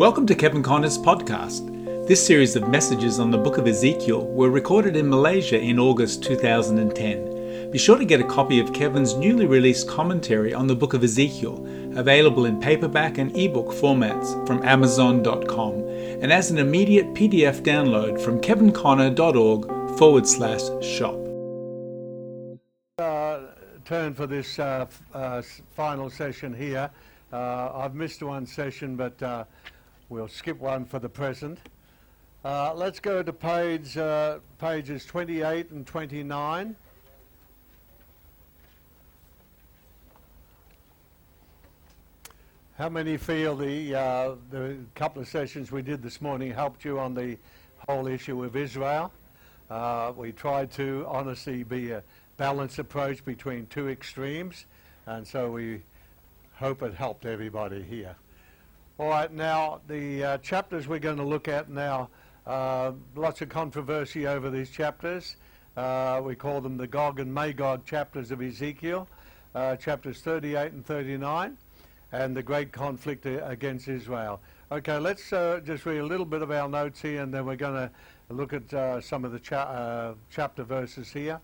Welcome to Kevin Conner's podcast. This series of messages on the book of Ezekiel were recorded in Malaysia in August 2010. Be sure to get a copy of Kevin's newly released commentary on the book of Ezekiel, available in paperback and ebook formats from Amazon.com, and as an immediate PDF download from kevinconner.org forward slash shop. Uh, turn for this uh, uh, final session here. Uh, I've missed one session, but uh, we'll skip one for the present. Uh, let's go to page uh, pages 28 and 29. How many feel the uh, the couple of sessions we did this morning helped you on the whole issue of Israel? Uh, we tried to honestly be a balanced approach between two extremes, and so we hope it helped everybody here. All right, now the uh, chapters we're going to look at now, uh, lots of controversy over these chapters. Uh, we call them the Gog and Magog chapters of Ezekiel, uh, chapters 38 and 39, and the great conflict uh, against Israel. Okay, let's uh, just read a little bit of our notes here, and then we're going to look at some of the cha- chapter verses here.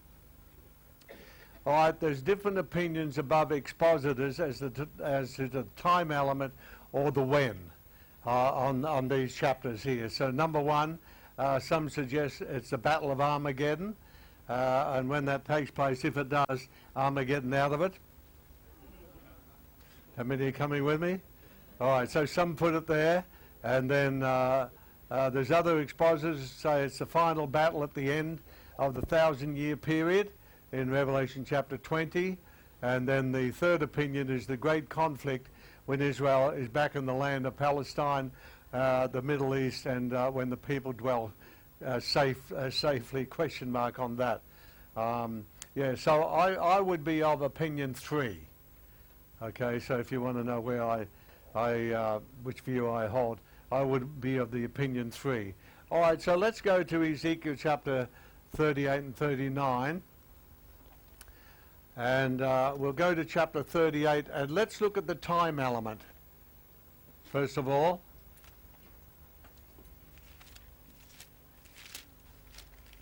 All right, there's different opinions above expositors as, the, as to the time element or the when uh, on, on these chapters here. So number one, uh, some suggest it's the Battle of Armageddon, uh, and when that takes place, if it does, Armageddon out of it. How many are coming with me? All right, so some put it there, and then uh, uh, there's other expositors say it's the final battle at the end of the thousand-year period in Revelation chapter 20. And then the third opinion is the great conflict when Israel is back in the land of Palestine, uh, the Middle East, and uh, when the people dwell uh, safe, uh, safely, question mark on that. Um, yeah, so I, I would be of opinion three. Okay, so if you want to know where I, I uh, which view I hold, I would be of the opinion three. All right, so let's go to Ezekiel chapter 38 and 39. And uh, we'll go to chapter 38 and let's look at the time element. First of all,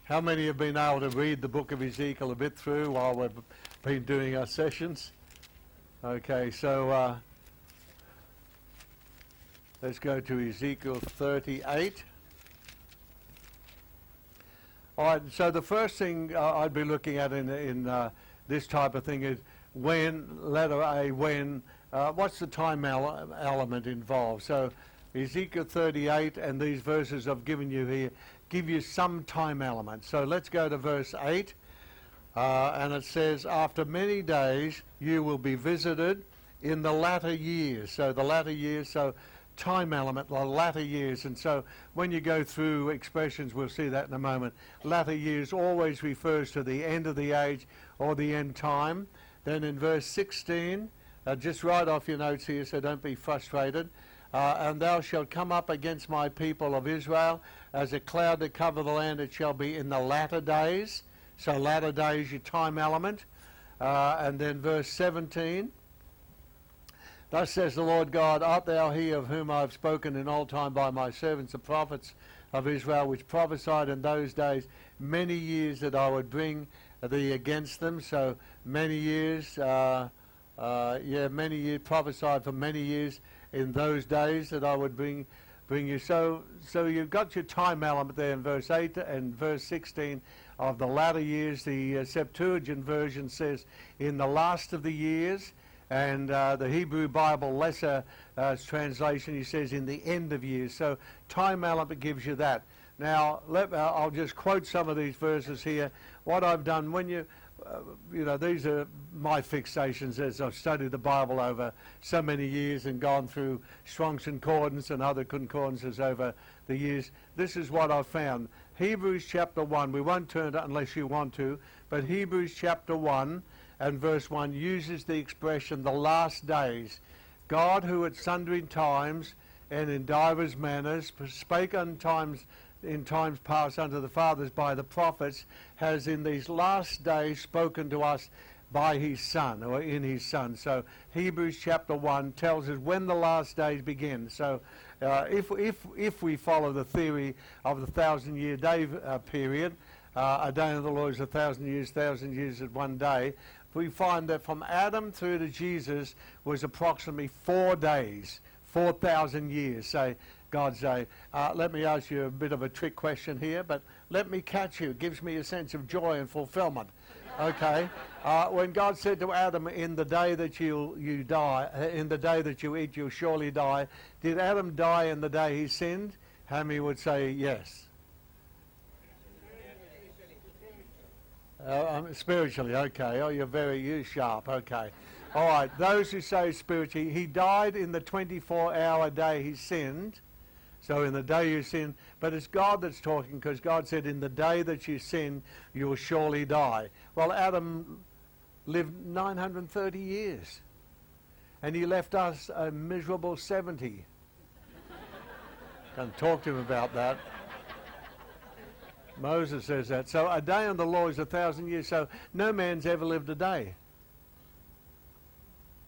how many have been able to read the book of Ezekiel a bit through while we've been doing our sessions? Okay, so uh, let's go to Ezekiel 38. All right, so the first thing uh, I'd be looking at in, in uh, this type of thing is when, letter A, when, uh, what's the time ele- element involved? So Ezekiel 38 and these verses I've given you here give you some time element. So let's go to verse 8. Uh, and it says, After many days you will be visited in the latter years. So the latter years, so time element, the latter years. And so when you go through expressions, we'll see that in a moment. Latter years always refers to the end of the age or the end time. Then in verse 16, uh, just write off your notes here so don't be frustrated. Uh, and thou shalt come up against my people of Israel as a cloud to cover the land. It shall be in the latter days. So latter days, your time element. Uh, and then verse 17. Thus says the Lord God, Art thou he of whom I have spoken in old time by my servants the prophets of Israel, which prophesied in those days many years that I would bring thee against them? So many years, uh, uh, yeah, many years, prophesied for many years in those days that I would bring bring you. So, so you've got your time element there in verse 8 and verse 16 of the latter years. The uh, Septuagint version says, in the last of the years and uh, the Hebrew Bible Leeser uh, translation, he says in the end of years. So time element gives you that. Now, let, uh, I'll just quote some of these verses here. What I've done when you, uh, you know, these are my fixations as I've studied the Bible over so many years and gone through Strong's Concordance and other concordances over the years. This is what I've found. Hebrews chapter 1, we won't turn it unless you want to, but Hebrews chapter 1 and verse 1 uses the expression the last days. God, who at sundry times and in divers manners spake on times in times past unto the fathers by the prophets, has in these last days spoken to us by his son or in his son. So Hebrews chapter 1 tells us when the last days begin. So uh, if, if, if we follow the theory of the thousand year day uh, period, uh, a day of the Lord is a thousand years, thousand years is one day, we find that from Adam through to Jesus was approximately four days, 4,000 years. Say, God say, uh, let me ask you a bit of a trick question here, but let me catch you. It gives me a sense of joy and fulfillment. Okay? Uh, when God said to Adam, in the day that you, you die, uh, in the day that you eat, you'll surely die, did Adam die in the day he sinned? How many would say yes? Uh, spiritually, okay. Oh, you're very you sharp. Okay. All right. Those who say spiritually, he died in the 24-hour day he sinned. So in the day you sin, but it's God that's talking because God said, in the day that you sin, you will surely die. Well, Adam lived 930 years, and he left us a miserable 70. Can't talk to him about that. Moses says that. So a day on the law is a thousand years. So no man's ever lived a day.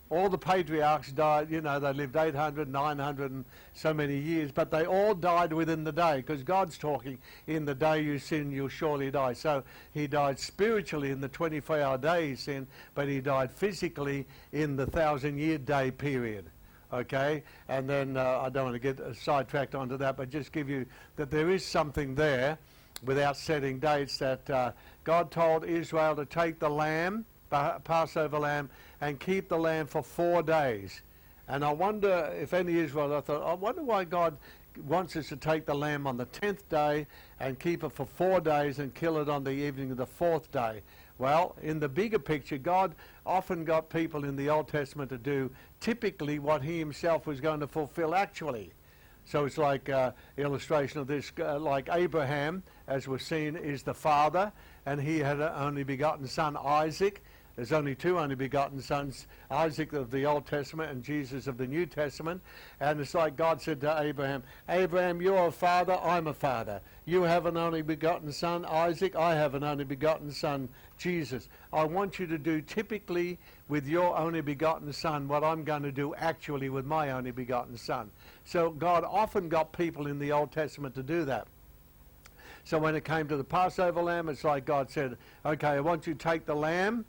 All the patriarchs died, you know, they lived 800, 900 and so many years, but they all died within the day because God's talking, in the day you sin, you'll surely die. So he died spiritually in the 24 hour day he sinned, but he died physically in the thousand year day period. Okay? And then uh, I don't want to get sidetracked onto that, but just give you that there is something there without setting dates that uh, God told Israel to take the lamb, Passover lamb, and keep the lamb for four days. And I wonder if any Israel, I thought, I wonder why God wants us to take the lamb on the tenth day and keep it for four days and kill it on the evening of the fourth day. Well, in the bigger picture, God often got people in the Old Testament to do typically what He Himself was going to fulfill actually. So it's like uh, illustration of this, uh, like Abraham, as we've seen, is the father, and he had an only begotten son, Isaac. There's only two only begotten sons, Isaac of the Old Testament and Jesus of the New Testament. And it's like God said to Abraham, Abraham, you're a father, I'm a father. You have an only begotten son, Isaac, I have an only begotten son, Jesus. I want you to do typically with your only begotten son what I'm going to do actually with my only begotten son. So God often got people in the Old Testament to do that. So when it came to the Passover lamb, it's like God said, okay, I want you to take the lamb,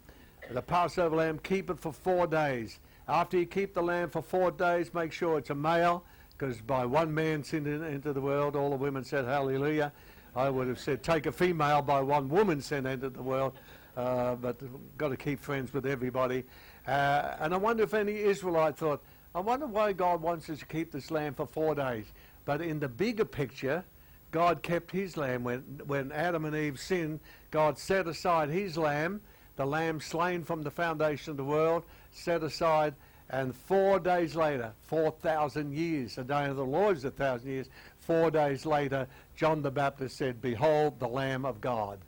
the Passover lamb, keep it for four days. After you keep the lamb for four days, make sure it's a male, because by one man sinned into the world, all the women said hallelujah. I would have said take a female by one woman sin into the world, uh, but got to keep friends with everybody. Uh, and I wonder if any Israelite thought, I wonder why God wants us to keep this lamb for four days. But in the bigger picture, God kept his lamb. When, when Adam and Eve sinned, God set aside his lamb, the lamb slain from the foundation of the world, set aside. And four days later, 4,000 years, a day of the Lord is a thousand years, four days later, John the Baptist said, Behold the Lamb of God.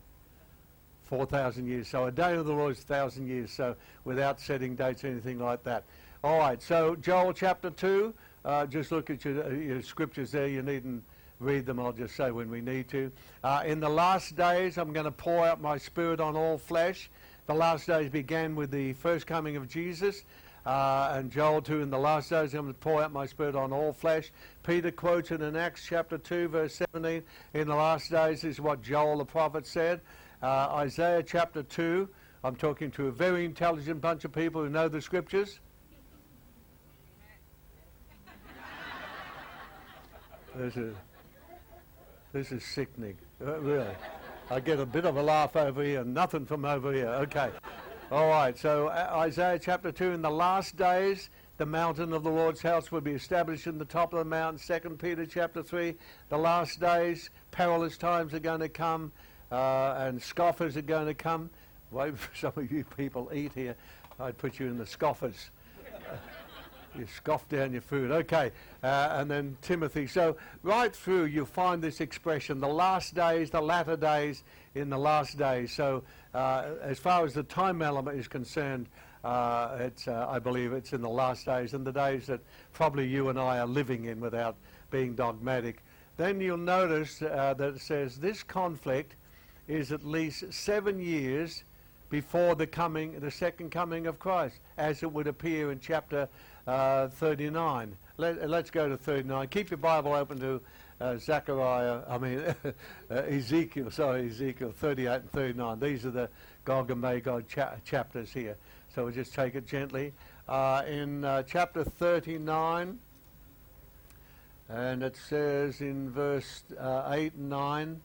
4,000 years. So a day of the Lord is a thousand years. So without setting dates or anything like that. All right, so Joel chapter 2. Uh, just look at your, your scriptures there. You needn't read them, I'll just say when we need to. Uh, in the last days, I'm going to pour out my spirit on all flesh. The last days began with the first coming of Jesus. Uh, and Joel 2, in the last days, I'm going to pour out my spirit on all flesh. Peter quoted in Acts chapter 2, verse 17, in the last days is what Joel the prophet said. Uh, Isaiah chapter 2, I'm talking to a very intelligent bunch of people who know the scriptures. This is, this is sickening, uh, really. I get a bit of a laugh over here, nothing from over here. Okay. All right, so uh, Isaiah chapter 2, in the last days, the mountain of the Lord's house will be established in the top of the mountain. Second Peter chapter 3, the last days, perilous times are going to come, uh, and scoffers are going to come. Wait for some of you people eat here. I'd put you in the scoffers. You scoff down your food. Okay, uh, and then Timothy. So right through you find this expression, the last days, the latter days, in the last days. So uh, as far as the time element is concerned, uh, it's, uh, I believe it's in the last days and the days that probably you and I are living in without being dogmatic. Then you'll notice uh, that it says this conflict is at least seven years before the coming, the second coming of Christ, as it would appear in chapter uh, 39. Let, us go to 39. Keep your Bible open to uh, Zechariah, I mean, uh, Ezekiel, sorry, Ezekiel 38 and 39. These are the Gog and Magog cha- chapters here. So we'll just take it gently. Uh, in uh, chapter 39, and it says in verse uh, 8 and 9,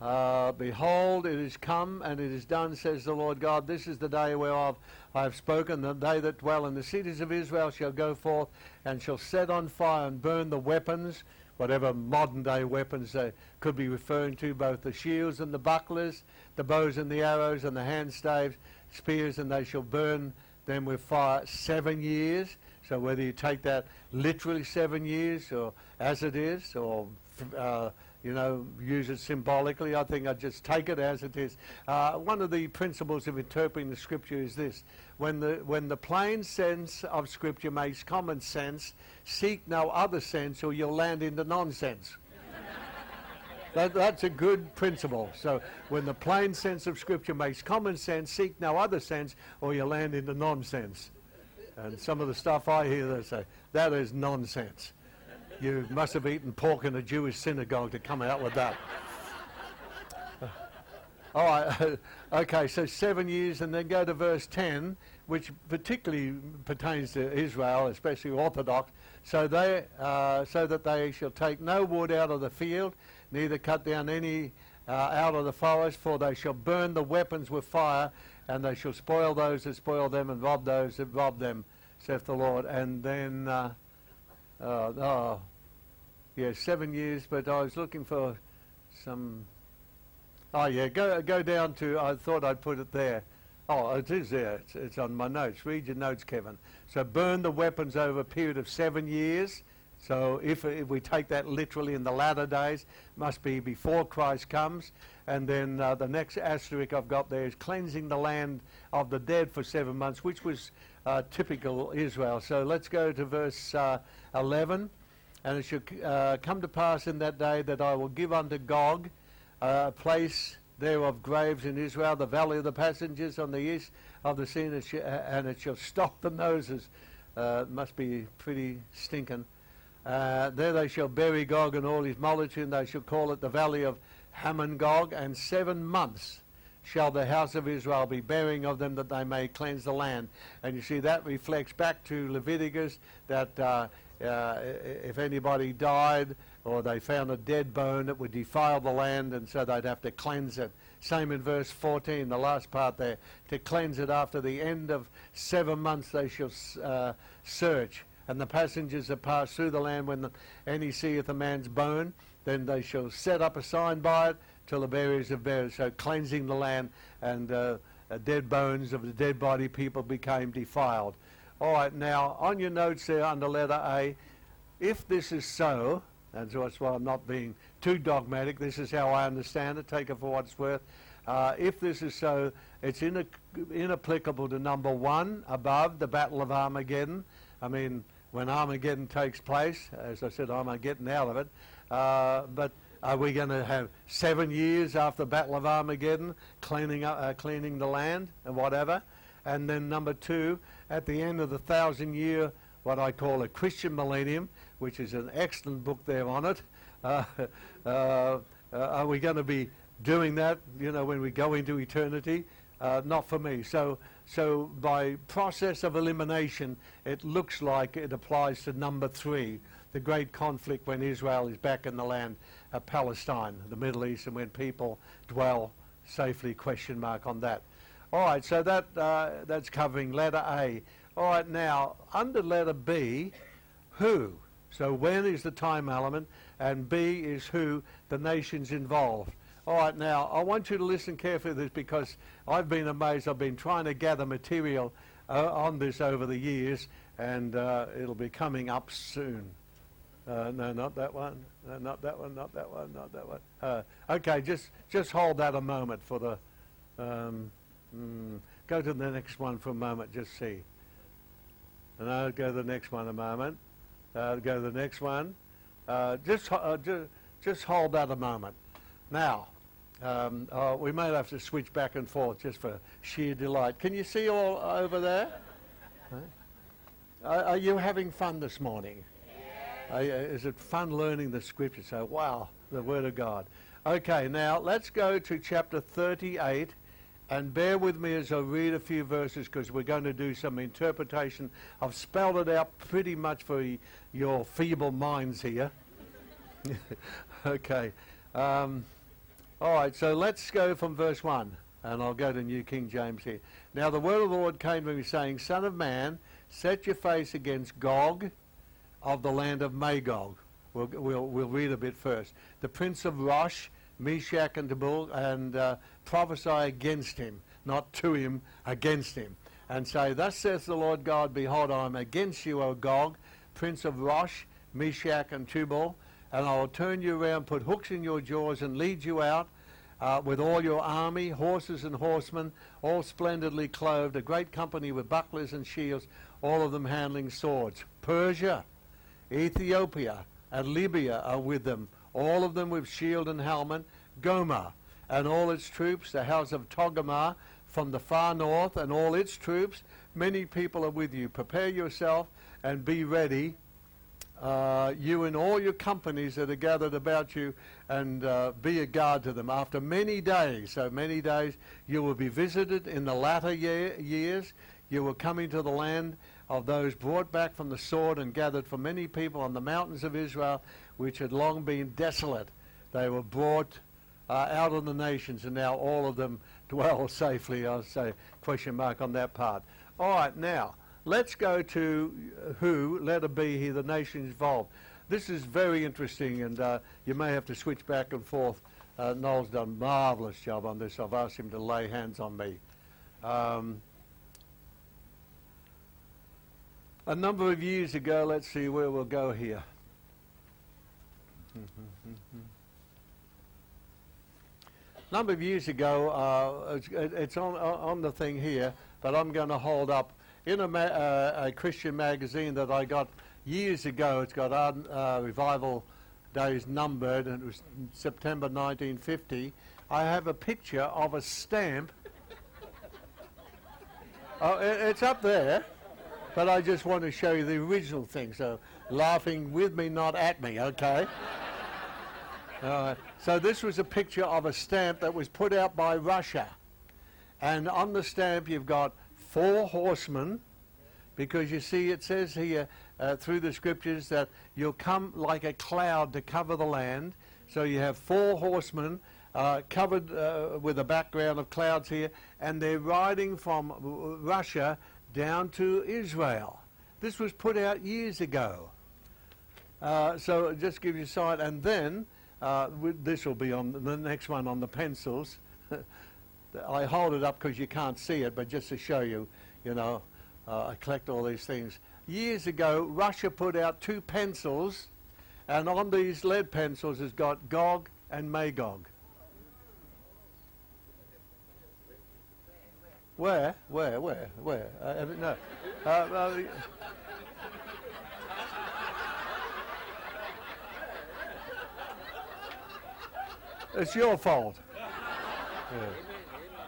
uh, Behold, it is come and it is done, says the Lord God. This is the day whereof I have spoken. that they that dwell in the cities of Israel shall go forth and shall set on fire and burn the weapons, whatever modern day weapons they could be referring to, both the shields and the bucklers, the bows and the arrows and the hand staves, spears, and they shall burn them with fire seven years. So whether you take that literally seven years or as it is, or uh, you know, use it symbolically. I think I just take it as it is. Uh, one of the principles of interpreting the Scripture is this: when the when the plain sense of Scripture makes common sense, seek no other sense, or you'll land into nonsense. that, that's a good principle. So when the plain sense of Scripture makes common sense, seek no other sense, or you'll land into nonsense. And some of the stuff I hear, they say that is nonsense. You must have eaten pork in a Jewish synagogue to come out with that. All right, okay, so seven years, and then go to verse 10, which particularly pertains to Israel, especially Orthodox. So, they, uh, so that they shall take no wood out of the field, neither cut down any uh, out of the forest, for they shall burn the weapons with fire, and they shall spoil those that spoil them, and rob those that rob them, saith the Lord. And then, uh, uh, oh, yeah, seven years, but I was looking for some. Oh yeah, go go down to. I thought I'd put it there. Oh, it is there. It's, it's on my notes. Read your notes, Kevin. So burn the weapons over a period of seven years. So if, if we take that literally in the latter days, must be before Christ comes. And then uh, the next asterisk I've got there is cleansing the land of the dead for seven months, which was uh, typical Israel. So let's go to verse uh, 11. And it shall uh, come to pass in that day that I will give unto Gog uh, a place there of graves in Israel, the valley of the passengers on the east of the sea, and it, sh- and it shall stop the noses. Uh, must be pretty stinking. Uh, there they shall bury Gog and all his multitude, and they shall call it the valley of Hamon-gog, and seven months shall the house of Israel be burying of them that they may cleanse the land. And you see that reflects back to Leviticus that uh, uh, if anybody died or they found a dead bone, it would defile the land, and so they'd have to cleanse it. Same in verse 14, the last part there. To cleanse it after the end of seven months, they shall uh, search. And the passengers that pass through the land, when the, any seeth a man's bone, then they shall set up a sign by it till the buriers have buried. So cleansing the land and uh, dead bones of the dead body people became defiled. All right, now on your notes there under letter A, if this is so, and so that's why I'm not being too dogmatic, this is how I understand it, take it for what it's worth. Uh, if this is so, it's in inapplicable to number one, above the Battle of Armageddon. I mean, when Armageddon takes place, as I said, I'm getting out of it, uh, but are we going to have seven years after the Battle of Armageddon cleaning, up, uh, cleaning the land and whatever? And then number two, at the end of the thousand year, what I call a Christian millennium, which is an excellent book there on it. Uh, uh, are we going to be doing that, you know, when we go into eternity? Uh, not for me. So, so by process of elimination, it looks like it applies to number three, the great conflict when Israel is back in the land of Palestine, the Middle East, and when people dwell safely, question mark on that. All right, so that uh, that's covering letter A. All right, now under letter B, who? So when is the time element, and B is who the nations involved. All right, now I want you to listen carefully to this because I've been amazed. I've been trying to gather material uh, on this over the years, and uh, it'll be coming up soon. Uh, no, not that one. No, not that one. Not that one. Not that one. Uh, okay, just just hold that a moment for the. Um, Mm. Go to the next one for a moment, just see. And I'll go to the next one a moment. I'll go to the next one. Uh, just, uh, just, just hold that a moment. Now, Um, oh, we may have to switch back and forth just for sheer delight. Can you see all over there? Are, are you having fun this morning? Are you- is it fun learning the scripture? So, wow, the Word of God. Okay, now let's go to chapter 38 and bear with me as I read a few verses because we're going to do some interpretation. I've spelled it out pretty much for your feeble minds here. okay. Um, all right, so let's go from verse 1, and I'll go to New King James here. Now the word of the Lord came to me, saying, Son of man, set your face against Gog of the land of Magog. We'll, we'll, we'll read a bit first. The prince of Rosh, Meshach, and Tubal, and uh, prophesy against him, not to him, against him. And say, Thus saith the Lord God, Behold, I am against you, O Gog, prince of Rosh, Meshach, and Tubal, and I will turn you around, put hooks in your jaws, and lead you out uh, with all your army, horses and horsemen, all splendidly clothed, a great company with bucklers and shields, all of them handling swords. Persia, Ethiopia, and Libya are with them, all of them with shield and helmet. Gomer and all its troops, the house of Togarmah from the far north, and all its troops. Many people are with you. Prepare yourself and be ready uh, you and all your companies that are gathered about you, and uh, be a guard to them. After many days, so many days, you will be visited in the latter year, years. You will come into the land of those brought back from the sword and gathered for many people on the mountains of Israel, which had long been desolate. They were brought uh, out of the nations, and now all of them dwell safely. I'll say question mark on that part. All right, now let's go to who, letter B here, the nations involved. This is very interesting, and uh, you may have to switch back and forth. Uh, Noel's done a marvellous job on this. I've asked him to lay hands on me. Um, a number of years ago, let's see where we'll go here. A number of years ago, uh, it's, it's on, on the thing here, but I'm going to hold up in a, ma- uh, a Christian magazine that I got years ago. It's got Arden, uh, Revival Days numbered, and it was September 1950. I have a picture of a stamp. oh, it, it's up there, but I just want to show you the original thing. So, laughing with me, not at me, okay? Uh, so this was a picture of a stamp that was put out by Russia. And on the stamp you've got four horsemen, because you see it says here uh, through the scriptures that you'll come like a cloud to cover the land. So you have four horsemen uh, covered uh, with a background of clouds here, and they're riding from Russia down to Israel. This was put out years ago. Uh, so it just gives you a sight. And then uh, this will be on the next one on the pencils. I hold it up because you can't see it, but just to show you, you know, uh, I collect all these things. Years ago, Russia put out two pencils, and on these lead pencils has got Gog and Magog. Where? Where? Where? Where? Uh, I don't. Uh, it's your fault. Yeah.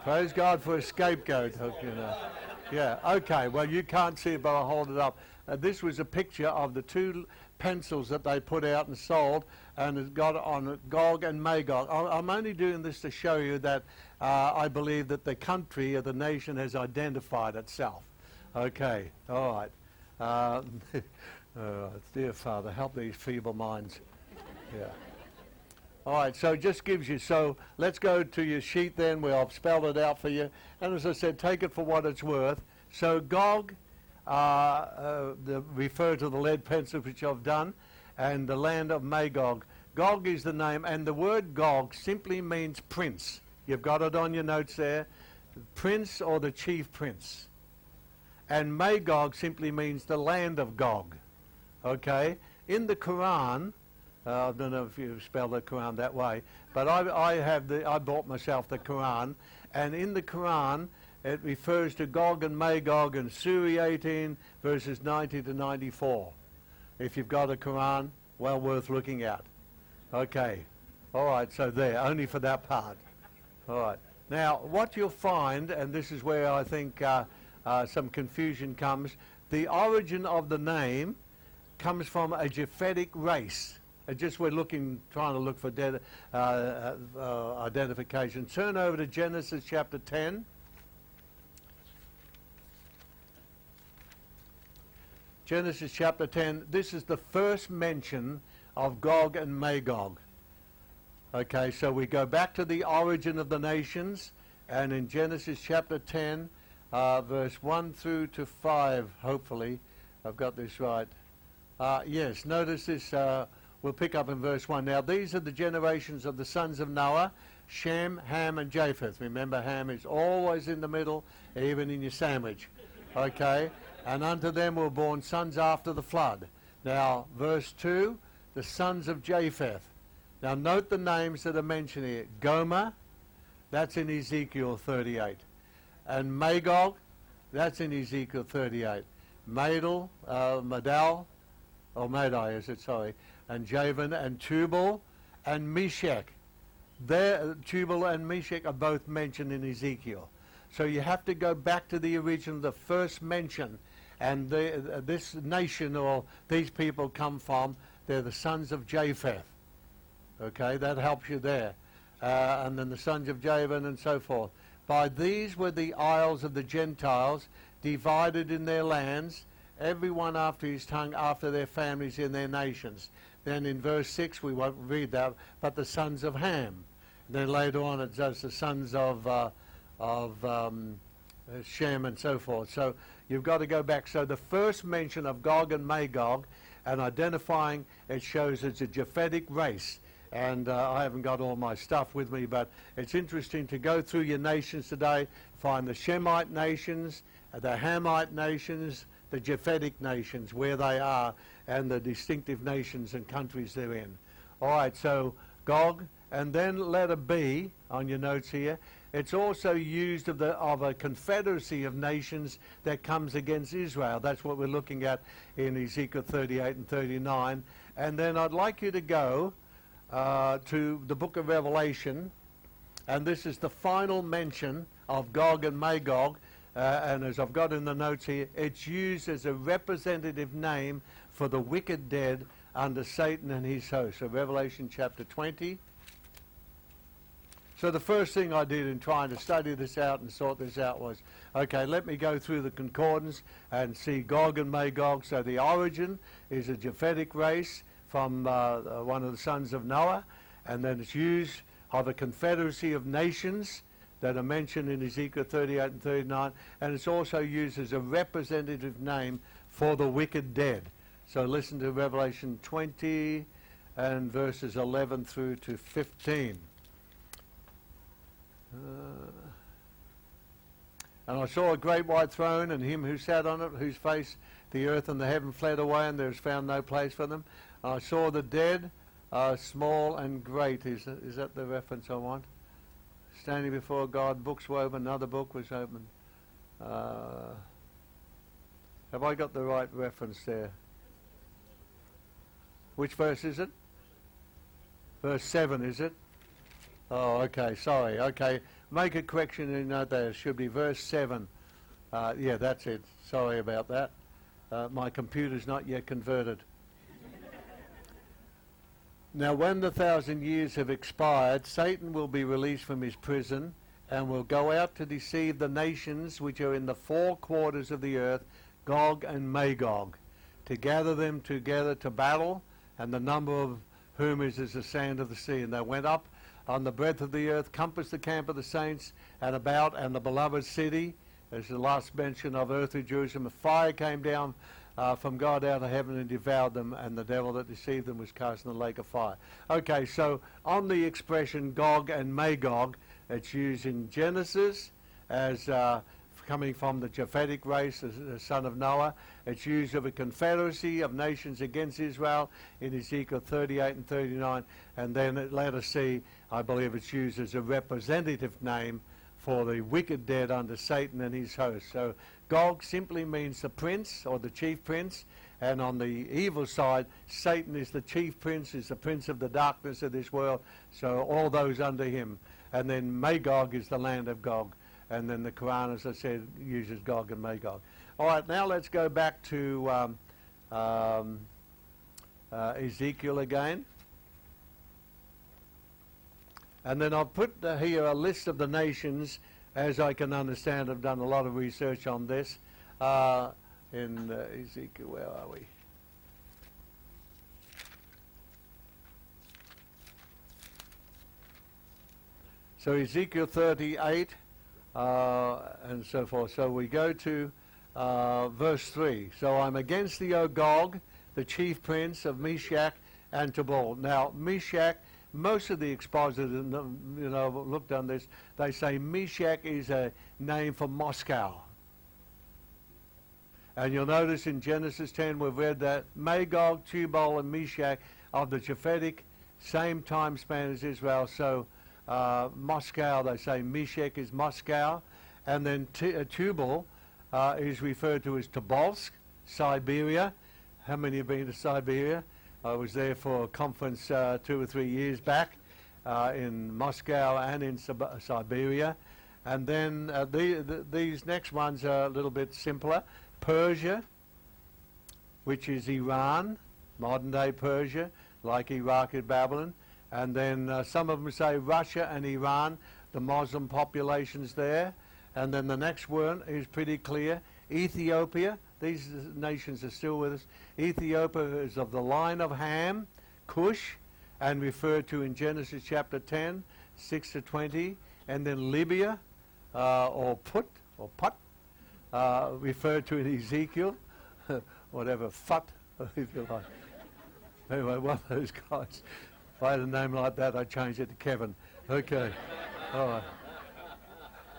Praise God for a scapegoat, you know. Yeah, okay, well, you can't see it, but I'll hold it up. Uh, this was a picture of the two pencils that they put out and sold, and it's got on it Gog and Magog. I- I'm only doing this to show you that uh, I believe that the country or the nation has identified itself. Okay, all right. Uh, oh, dear Father, help these feeble minds. Yeah. All right, so just gives you, so let's go to your sheet then where I've spelled it out for you. And as I said, take it for what it's worth. So Gog, uh, uh, the, refer to the lead pencil which I've done, and the land of Magog. Gog is the name, and the word Gog simply means prince. You've got it on your notes there. Prince or the chief prince. And Magog simply means the land of Gog. Okay? In the Quran, uh, I don't know if you spell the Quran that way, but I, I have the. I bought myself the Quran, and in the Quran it refers to Gog and Magog in Surah 18 verses 90 to 94. If you've got a Quran, well worth looking at. Okay, all right. So there, only for that part. All right. Now, what you'll find, and this is where I think uh, uh, some confusion comes, the origin of the name comes from a Japhetic race. Uh, just we're looking, trying to look for de- uh, uh, identification. Turn over to Genesis chapter 10. Genesis chapter 10. This is the first mention of Gog and Magog. Okay, so we go back to the origin of the nations, and in Genesis chapter 10, uh, verse 1 through to 5, hopefully, I've got this right. Uh, yes, notice this, uh, we'll pick up in verse 1. Now, these are the generations of the sons of Noah Shem, Ham, and Japheth. Remember, Ham is always in the middle, even in your sandwich. Okay? And unto them were born sons after the flood. Now, verse 2 the sons of Japheth. Now, note the names that are mentioned here Gomer, that's in Ezekiel 38. And Magog, that's in Ezekiel 38. Madal, uh, Madal, or Madai is it, sorry, and Javan and Tubal and Meshach. There, Tubal and Meshach are both mentioned in Ezekiel. So you have to go back to the original, the first mention. And the, uh, this nation or these people come from, they're the sons of Japheth. Okay, that helps you there. Uh, and then the sons of Javan and so forth. By these were the isles of the Gentiles divided in their lands, every one after his tongue, after their families in their nations. Then in verse 6, we won't read that, but the sons of Ham. And then later on it says the sons of, uh, of um, Shem and so forth. So you've got to go back. So the first mention of Gog and Magog and identifying it shows it's a Japhetic race. And uh, I haven't got all my stuff with me, but it's interesting to go through your nations today, find the Shemite nations, the Hamite nations, the Japhetic nations, where they are, and the distinctive nations and countries they're in. All right, so Gog, and then letter B on your notes here. It's also used of, the, of a confederacy of nations that comes against Israel. That's what we're looking at in Ezekiel 38 and 39. And then I'd like you to go uh, to the book of Revelation, and this is the final mention of Gog and Magog. Uh, and as I've got in the notes here, it's used as a representative name for the wicked dead under Satan and his host. So Revelation chapter 20. So the first thing I did in trying to study this out and sort this out was, okay, let me go through the concordance and see Gog and Magog. So the origin is a Japhetic race from uh, uh, one of the sons of Noah, and then it's used of a confederacy of nations that are mentioned in Ezekiel 38 and 39, and it's also used as a representative name for the wicked dead. So listen to Revelation 20 and verses 11 through to 15. Uh, and I saw a great white throne, and him who sat on it, whose face the earth and the heaven fled away, and there is found no place for them. And I saw the dead, uh, small and great. Is, is that the reference I want? Standing before God, books were open, another book was open. Uh, have I got the right reference there? Which verse is it? Verse 7, is it? Oh, okay, sorry. Okay, make a correction in that there. It should be verse 7. Uh, yeah, that's it. Sorry about that. Uh, my computer's not yet converted. Now, when the thousand years have expired, Satan will be released from his prison and will go out to deceive the nations which are in the four quarters of the earth, Gog and Magog, to gather them together to battle, and the number of whom is as the sand of the sea. And they went up on the breadth of the earth, compassed the camp of the saints, and about, and the beloved city. As the last mention of earthly Jerusalem. Fire came down uh, from God out of heaven and devoured them, and the devil that deceived them was cast in the lake of fire. Okay, so on the expression Gog and Magog, it's used in Genesis as uh, coming from the Japhetic race, the son of Noah. It's used of a confederacy of nations against Israel in Ezekiel 38 and 39. And then at letter C, I believe it's used as a representative name for the wicked dead under Satan and his host. So Gog simply means the prince or the chief prince, And on the evil side, Satan is the chief prince, is the prince of the darkness of this world. So all those under him. And then Magog is the land of Gog. And then the Quran, as I said, uses Gog and Magog. All right, now let's go back to um, um, uh, Ezekiel again. And then I've put here a list of the nations, as I can understand. I've done a lot of research on this. Uh, in uh, Ezekiel, where are we? So Ezekiel 38 uh, and so forth. So we go to uh, verse 3. So I'm against the O Gog, the chief prince of Meshach and Tubal. Now, Meshach, most of the expositors, you know, looked on this, they say Meshach is a name for Moscow. And you'll notice in Genesis 10 we've read that Magog, Tubal, and Meshach of the Japhetic, same time span as Israel. So uh, Moscow, they say Meshach is Moscow. And then T- uh, Tubal uh, is referred to as Tobolsk, Siberia. How many have been to Siberia? I was there for a conference uh, two or three years back uh, in Moscow and in Sib- Siberia. And then uh, the, the, these next ones are a little bit simpler. Persia, which is Iran, modern day Persia, like Iraq and Babylon. And then uh, some of them say Russia and Iran, the Muslim populations there. And then the next one is pretty clear Ethiopia. These nations are still with us. Ethiopia is of the line of Ham, Cush, and referred to in Genesis chapter 10, 6 to 20. And then Libya, uh, or Put, or Put, uh, referred to in Ezekiel, whatever, Phut, if you like. Anyway, one of those guys. If I had a name like that, I'd change it to Kevin. Okay. All right.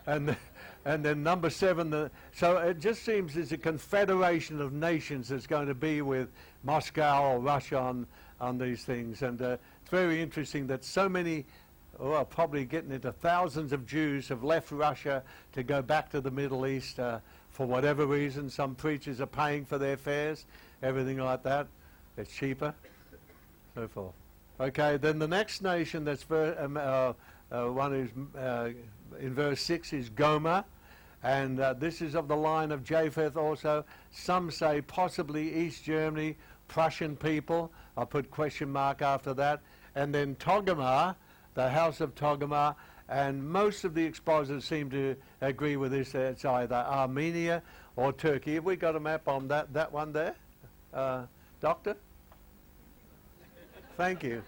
And, and then number seven, the, so it just seems there's a confederation of nations that's going to be with Moscow or Russia on, on these things. And uh, it's very interesting that so many well, probably getting into thousands of Jews have left Russia to go back to the Middle East. Uh, for whatever reason, some preachers are paying for their fares, everything like that. It's cheaper, so forth. Okay, then the next nation that's ver- um, uh, uh, one who's uh, in verse 6 is Gomer, and uh, this is of the line of Japheth also. Some say possibly East Germany, Prussian people. I'll put question mark after that. And then Togarmah, the house of Togarmah, and most of the expositors seem to agree with this. It's either Armenia or Turkey. Have we got a map on that, that one there, uh, Doctor? Thank you.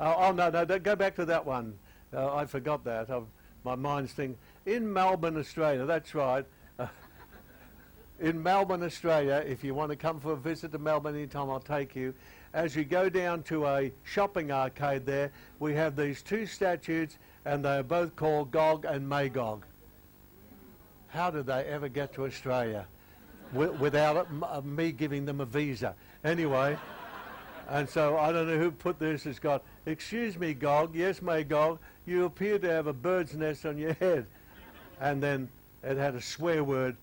Uh, oh, no, no, go back to that one. Uh, I forgot that. I've, my mind's thinking. In Melbourne, Australia, that's right. in Melbourne, Australia, if you want to come for a visit to Melbourne anytime, I'll take you. As you go down to a shopping arcade there, we have these two statues and they are both called Gog and Magog. How did they ever get to Australia without uh, me giving them a visa? Anyway, and so I don't know who put this. It's got, excuse me, Gog. Yes, Magog. You appear to have a bird's nest on your head. And then it had a swear word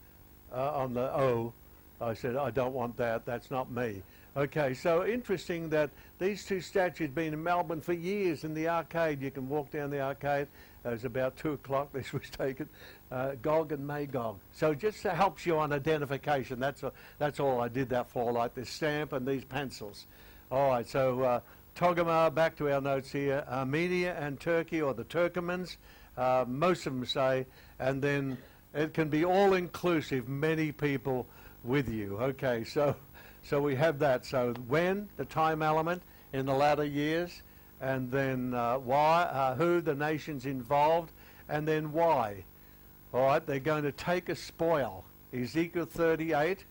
uh, on the O. I said, I don't want that. That's not me. Okay, so interesting that these two statues been in Melbourne for years in the arcade. You can walk down the arcade. It was about 2 o'clock this was taken. Uh, Gog and Magog. So just helps you on identification. That's, a, that's all I did that for, like this stamp and these pencils. All right, so uh, Togarmah, back to our notes here. Armenia and Turkey, or the Turkomans, uh, most of them say. And then it can be all-inclusive, many people with you. Okay, so so we have that. So when, the time element in the latter years, and then uh, why, uh, who, the nations involved, and then why. All right, they're going to take a spoil. Ezekiel 38.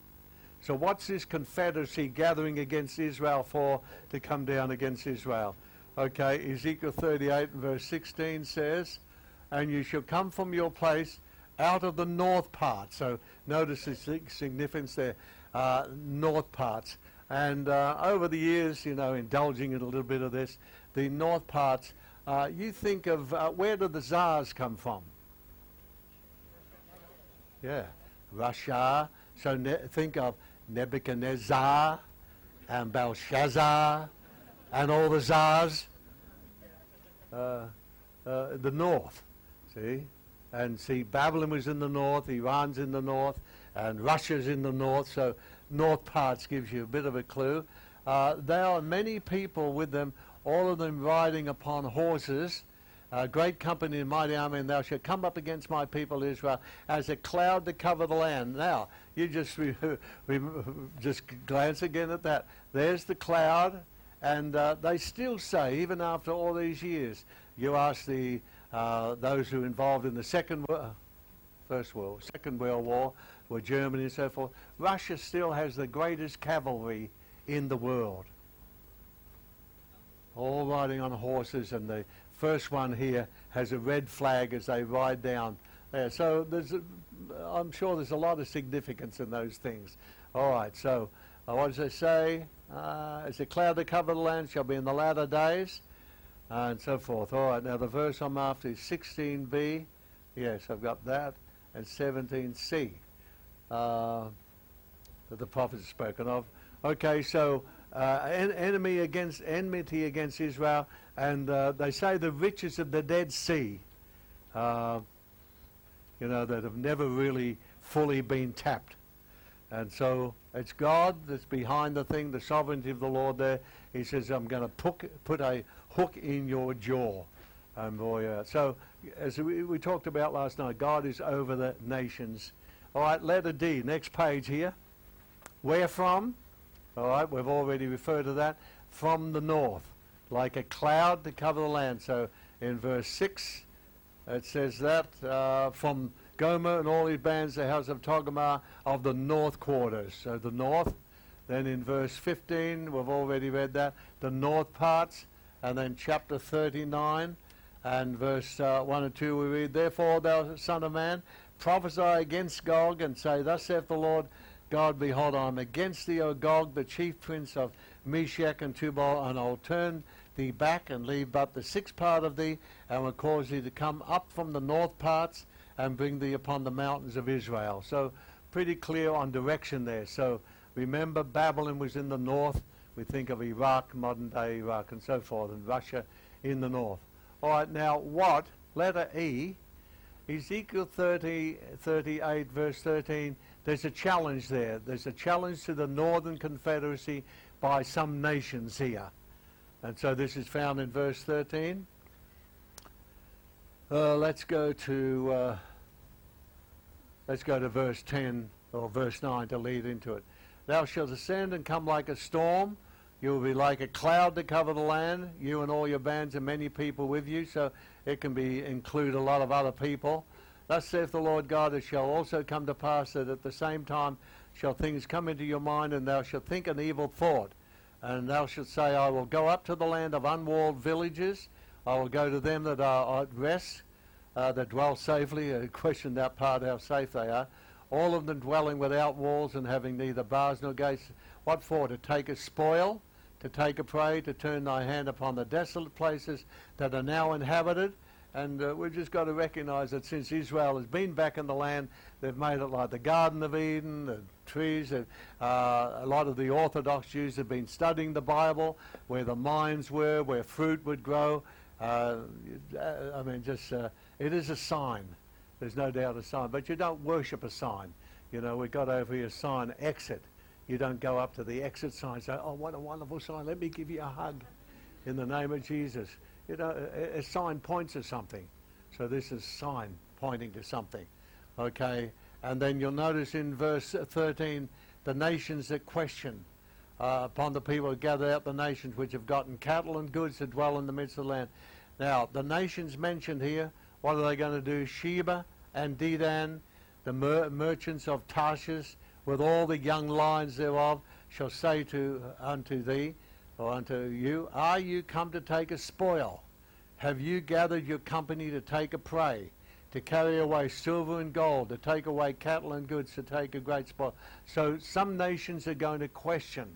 So what's this confederacy gathering against Israel for to come down against Israel? Okay, Ezekiel 38 verse 16 says, And you shall come from your place out of the north part. So notice the significance there uh, north parts. And uh, over the years, you know, indulging in a little bit of this, the north parts, uh, you think of uh, where do the czars come from? Yeah, Russia. So ne- think of Nebuchadnezzar, and Belshazzar and all the czars. Uh, uh, the north, see? And see, Babylon was in the north, Iran's in the north, and Russia's in the north, so north parts gives you a bit of a clue. Uh, there are many people with them, all of them riding upon horses, a great company and mighty army, and thou shalt come up against my people Israel as a cloud to cover the land. Now, you just re- re- just glance again at that. There's the cloud, and uh, they still say, even after all these years, you ask the uh, those who were involved in the second, uh, first world, second world war, were Germany and so forth. Russia still has the greatest cavalry in the world. All riding on horses, and the first one here has a red flag as they ride down there. So there's, a, I'm sure there's a lot of significance in those things. All right, so uh, what does it say? Uh, as a cloud to cover the land shall be in the latter days, and so forth. All right, now the verse I'm after is 16b. Yes, I've got that, and 17c uh, that the prophet has spoken of. Okay, so uh, en- enemy against enmity against Israel, and uh, they say the riches of the Dead Sea, uh, you know, that have never really fully been tapped. And so it's God that's behind the thing, the sovereignty of the Lord there. He says, I'm going to put, put a hook in your jaw. Boy, uh, so as we, we talked about last night, God is over the nations. All right, letter D, next page here. Where from? All right, we've already referred to that. From the north, like a cloud to cover the land. So in verse 6, it says that uh, from Gomer and all his bands, the house of Togarmah of the north quarters. So the north. Then in verse 15, we've already read that, the north parts. And then chapter 39 and verse uh, 1 and 2 we read, Therefore, thou son of man, prophesy against Gog and say, Thus saith the Lord God, behold, I am against thee, O Gog, the chief prince of Meshech and Tubal, and I'll turn thee back and leave but the sixth part of thee, and will cause thee to come up from the north parts and bring thee upon the mountains of Israel. So pretty clear on direction there. So remember Babylon was in the north. We think of Iraq, modern day Iraq and so forth, and Russia in the north. All right, now what? Letter E. Ezekiel 30, 38, verse 13, there's a challenge there. There's a challenge to the Northern Confederacy by some nations here. And so this is found in verse 13. Uh, let's go to uh, let's go to verse 10 or verse 9 to lead into it. Thou shalt ascend and come like a storm. You will be like a cloud to cover the land. You and all your bands and many people with you. So it can be include a lot of other people. Thus saith the Lord God, it shall also come to pass that at the same time shall things come into your mind, and thou shalt think an evil thought. And thou shalt say, I will go up to the land of unwalled villages. I will go to them that are at rest, uh, that dwell safely. I question that part, how safe they are. All of them dwelling without walls and having neither bars nor gates. What for? To take a spoil, to take a prey, to turn thy hand upon the desolate places that are now inhabited. And uh, we've just got to recognize that since Israel has been back in the land, they've made it like the Garden of Eden, the trees. Uh, a lot of the Orthodox Jews have been studying the Bible, where the mines were, where fruit would grow. Uh, I mean, just uh, it is a sign. There's no doubt a sign. But you don't worship a sign. You know, we've got over here sign, exit. You don't go up to the exit sign and say, oh, what a wonderful sign. Let me give you a hug in the name of Jesus. You know, a, sign points to something. So this is sign pointing to something. Okay? And then you'll notice in verse 13, the nations that question uh, upon the people who gather out the nations which have gotten cattle and goods to dwell in the midst of the land. Now, the nations mentioned here, what are they going to do? Sheba and Dedan, the mer- merchants of Tarshish, with all the young lions thereof, shall say to unto thee, or unto you, Are you come to take a spoil? Have you gathered your company to take a prey, to carry away silver and gold, to take away cattle and goods, to take a great spoil? So some nations are going to question,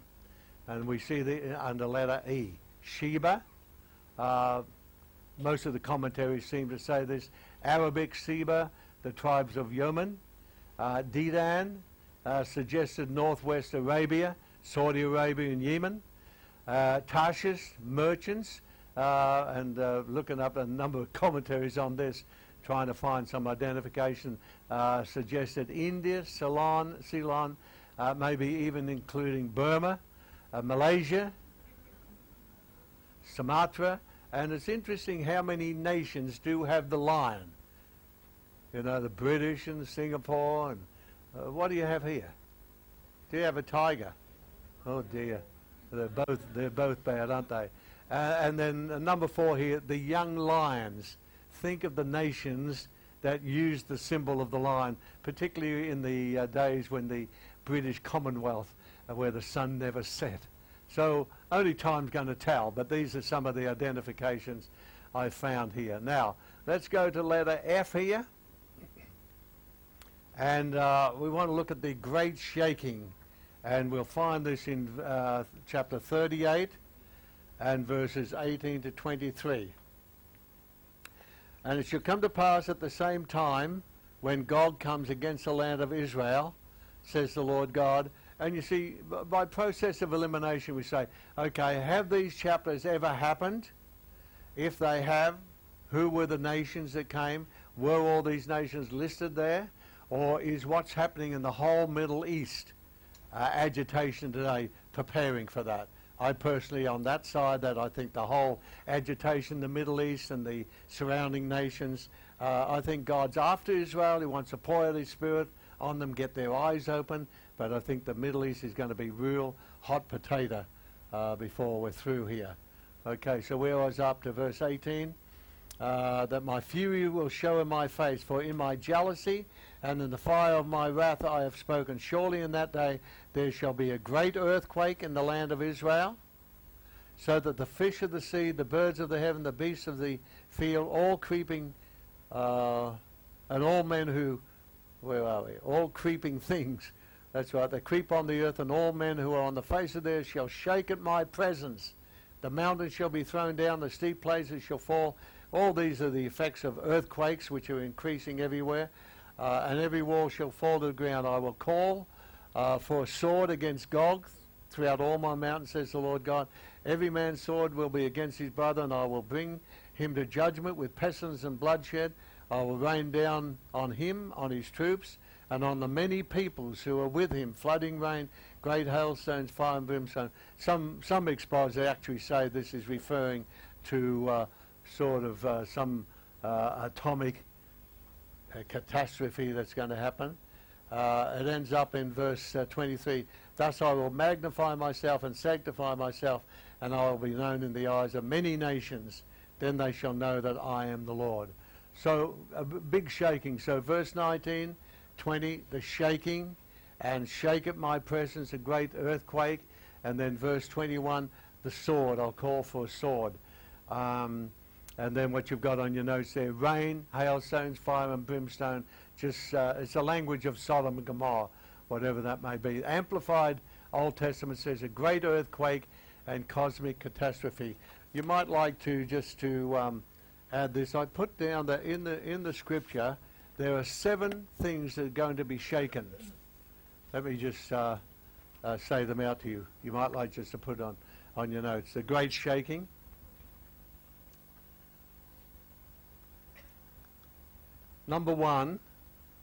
and we see the under letter E. Sheba, uh, most of the commentaries seem to say this. Arabic Sheba, the tribes of Yemen. Uh, Dedan, uh, suggested northwest Arabia, Saudi Arabia and Yemen. Uh, Tarshish, merchants, uh, and uh, looking up a number of commentaries on this, trying to find some identification, uh, suggested India, Ceylon, Ceylon uh, maybe even including Burma, uh, Malaysia, Sumatra, and it's interesting how many nations do have the lion. You know, the British and Singapore, and uh, what do you have here? Do you have a tiger? Oh dear, they're both they're both bad, aren't they? Uh, and then uh, number four here, the young lions. Think of the nations that used the symbol of the lion, particularly in the uh, days when the British Commonwealth, uh, where the sun never set. So only time's going to tell, but these are some of the identifications I found here. Now, let's go to letter F here. And uh, we want to look at the great shaking. And we'll find this in uh, chapter 38 and verses 18 to 23. And it shall come to pass at the same time when God comes against the land of Israel, says the Lord God. And you see, by process of elimination, we say, okay, have these chapters ever happened? If they have, who were the nations that came? Were all these nations listed there? Or is what's happening in the whole Middle East uh, agitation today preparing for that? I personally, on that side, that I think the whole agitation the Middle East and the surrounding nations, uh, I think God's after Israel. He wants to pour out His Spirit on them, get their eyes open. But I think the Middle East is going to be real hot potato uh, before we're through here. Okay, so where I was up to verse 18. Uh, that my fury will show in my face, for in my jealousy and in the fire of my wrath I have spoken. Surely in that day there shall be a great earthquake in the land of Israel, so that the fish of the sea, the birds of the heaven, the beasts of the field, all creeping, uh, and all men who, where are we? All creeping things. That's right. They creep on the earth, and all men who are on the face of the earth shall shake at my presence. The mountains shall be thrown down, the steep places shall fall. All these are the effects of earthquakes, which are increasing everywhere uh, and every wall shall fall to the ground. I will call uh, for a sword against Gog throughout all my mountains, says the Lord God. Every man's sword will be against his brother, and I will bring him to judgment with pestilence and bloodshed. I will rain down on him, on his troops, and on the many peoples who are with him, flooding rain, great hailstones, fire and brimstone. Some some expositors actually say this is referring to uh, sort of uh, some uh, atomic a catastrophe that's going to happen. Uh, it ends up in verse uh, 23 Thus I will magnify myself and sanctify myself, and I will be known in the eyes of many nations. Then they shall know that I am the Lord. So, a b- big shaking. So, verse 19, 20, the shaking, and shake at my presence, a great earthquake. And then verse 21, the sword. I'll call for a sword. Um, and then what you've got on your notes there, rain, hailstones, fire and brimstone, just uh, it's a language of Sodom and Gomorrah, whatever that may be. Amplified Old Testament says a great earthquake and cosmic catastrophe. You might like to just to um, add this. I put down that in the in the scripture there are seven things that are going to be shaken. Let me just uh, uh, say them out to you. You might like just to put on on your notes. The great shaking Number one,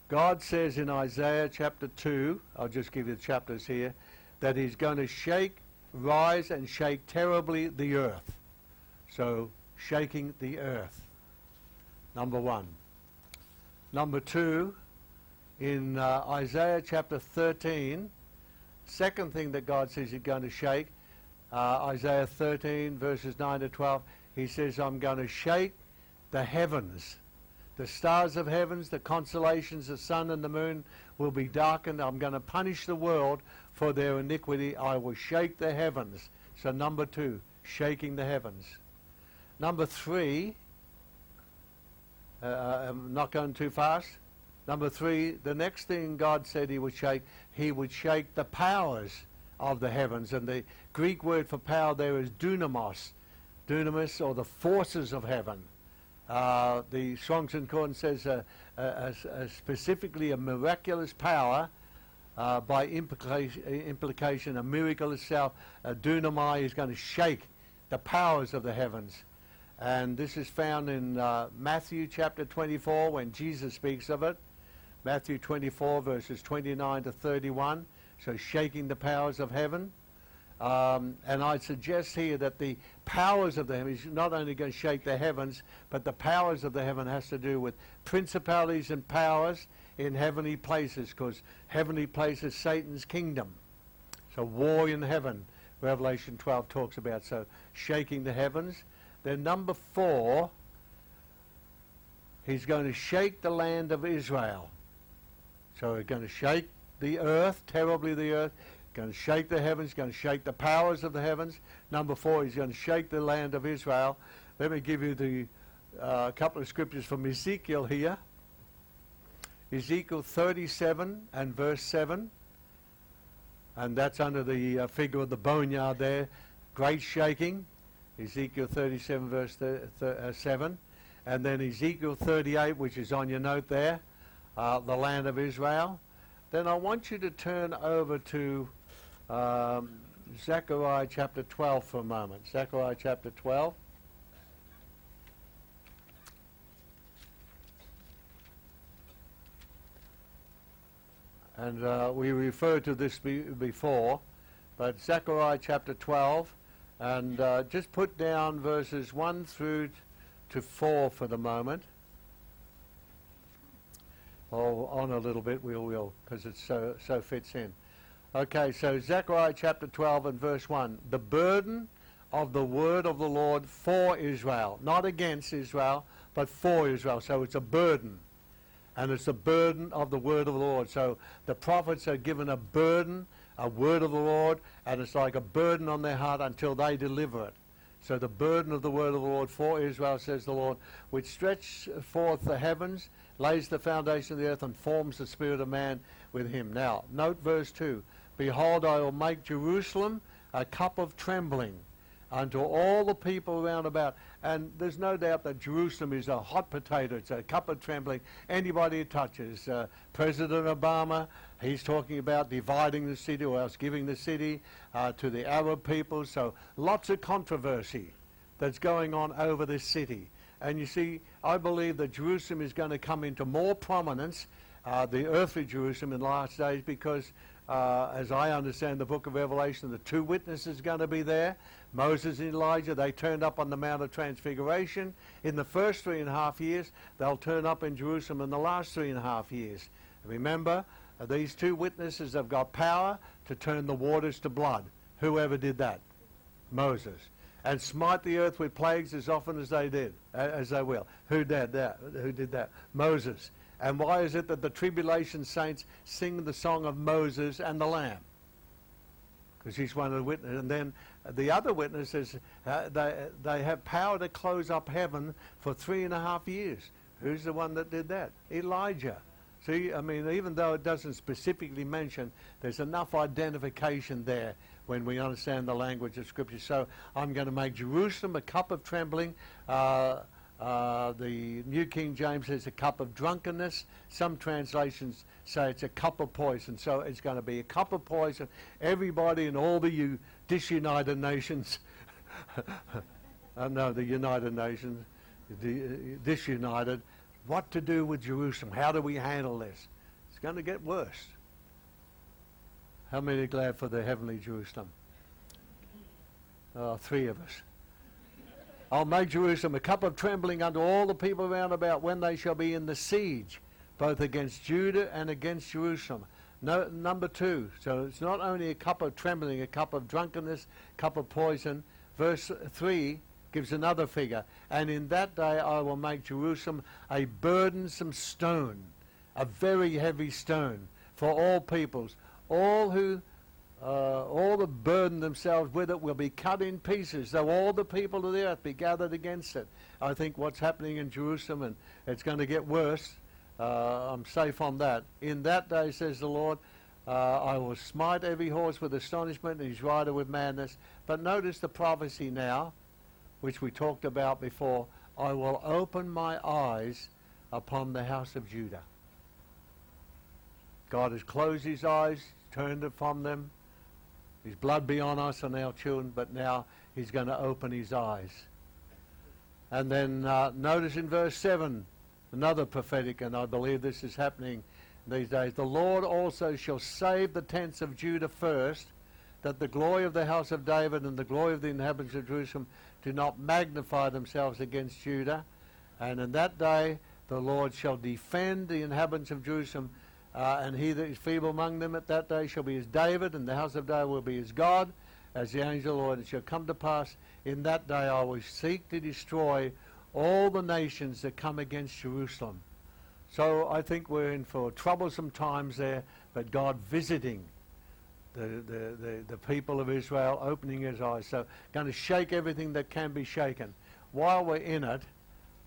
God says in Isaiah chapter 2, I'll just give you the chapters here, that he's going to shake, rise and shake terribly the earth. So, shaking the earth. Number one. Number two, in uh, Isaiah chapter 13, second thing that God says he's going to shake, uh, Isaiah 13 verses 9 to 12, he says, I'm going to shake the heavens the stars of heavens, the constellations, the sun and the moon will be darkened. I'm going to punish the world for their iniquity. I will shake the heavens. So, number two, shaking the heavens. Number three, uh, uh I'm not going too fast. Number three, the next thing God said he would shake, he would shake the powers of the heavens. And the Greek word for power there is dunamos, dunamis, or the forces of heaven. Uh, the Strong's Concordance says uh, uh, specifically a miraculous power uh, by implication, implication, a miracle itself, uh, dunamai is going to shake the powers of the heavens. And this is found in Matthew chapter 24 when Jesus speaks of it. Matthew 24 verses 29 to 31. So shaking the powers of heaven. Um, and I suggest here that the powers of the heavens not only going to shake the heavens, but the powers of the heaven has to do with principalities and powers in heavenly places, because heavenly places Satan's kingdom. So war in heaven, Revelation 12 talks about. So shaking the heavens. Then number four, he's going to shake the land of Israel. So he's going to shake the earth, terribly the earth, going to shake the heavens, going to shake the powers of the heavens. Number four, he's going to shake the land of Israel. Let me give you the uh, couple of scriptures from Ezekiel here. Ezekiel 37 and verse 7. And that's under the uh, figure of the boneyard there. Great shaking. Ezekiel 37 verse uh, 7. And then Ezekiel 38, which is on your note there, uh, the land of Israel. Then I want you to turn over to um, Zechariah chapter 12 for a moment. Zechariah chapter 12. And uh, we referred to this be- before, but Zechariah chapter 12, and uh, just put down verses 1 through to 4 for the moment. Or on a little bit, we will, because it so, so fits in. Okay, so Zechariah chapter 12 and verse 1. The burden of the word of the Lord for Israel, not against Israel, but for Israel. So it's a burden. And it's a burden of the word of the Lord. So the prophets are given a burden, a word of the Lord, and it's like a burden on their heart until they deliver it. So the burden of the word of the Lord for Israel, says the Lord, which stretch forth the heavens, lays the foundation of the earth, and forms the spirit of man with him. Now, note verse 2. Behold, I will make Jerusalem a cup of trembling unto all the people round about. And there's no doubt that Jerusalem is a hot potato. It's a cup of trembling. Anybody it touches. Uh, President Obama, he's talking about dividing the city or else giving the city uh, to the Arab people. So lots of controversy that's going on over this city. And you see, I believe that Jerusalem is going to come into more prominence, uh, the earthly Jerusalem in the last days, because uh, as I understand the book of Revelation, the two witnesses going to be there. Moses and Elijah, they turned up on the Mount of Transfiguration in the first three and a half years. They'll turn up in Jerusalem in the last three and a half years. Remember, uh, these two witnesses have got power to turn the waters to blood. Whoever did that? Moses. And smite the earth with plagues as often as they did, as they will. Who did that? Who did that? Moses. And why is it that the tribulation saints sing the song of Moses and the Lamb? Because he's one of the witnesses. And then the other witnesses, uh, they, they have power to close up heaven for three and a half years. Who's the one that did that? Elijah. See, I mean, even though it doesn't specifically mention, there's enough identification there when we understand the language of Scripture. So I'm going to make Jerusalem a cup of trembling. Uh, uh, the New King James says a cup of drunkenness. Some translations say it's a cup of poison. So it's going to be a cup of poison. Everybody in all the U- disunited nations, uh, no, the United Nations, the, uh, disunited, what to do with Jerusalem? How do we handle this? It's going to get worse. How many are glad for the heavenly Jerusalem? Uh, three of us. I'll make Jerusalem a cup of trembling unto all the people round about when they shall be in the siege, both against Judah and against Jerusalem. No, number two. So it's not only a cup of trembling, a cup of drunkenness, cup of poison. Verse three gives another figure. And in that day I will make Jerusalem a burdensome stone, a very heavy stone for all peoples. All who uh, all that burden themselves with it will be cut in pieces, though all the people of the earth be gathered against it. I think what's happening in Jerusalem, and it's going to get worse. Uh, I'm safe on that. In that day, says the Lord, uh, I will smite every horse with astonishment and his rider with madness. But notice the prophecy now, which we talked about before. I will open my eyes upon the house of Judah. God has closed his eyes, turned it from them. His blood be on us and our children, but now he's going to open his eyes. And then uh, notice in verse 7, another prophetic, and I believe this is happening these days. The Lord also shall save the tents of Judah first, that the glory of the house of David and the glory of the inhabitants of Jerusalem do not magnify themselves against Judah. And in that day the Lord shall defend the inhabitants of Jerusalem, uh, and he that is feeble among them at that day shall be as David, and the house of David will be as God, as the angel of the Lord. It shall come to pass in that day I will seek to destroy all the nations that come against Jerusalem. So I think we're in for troublesome times there, but God visiting the, the, the, the people of Israel, opening his eyes. So going to shake everything that can be shaken. While we're in it,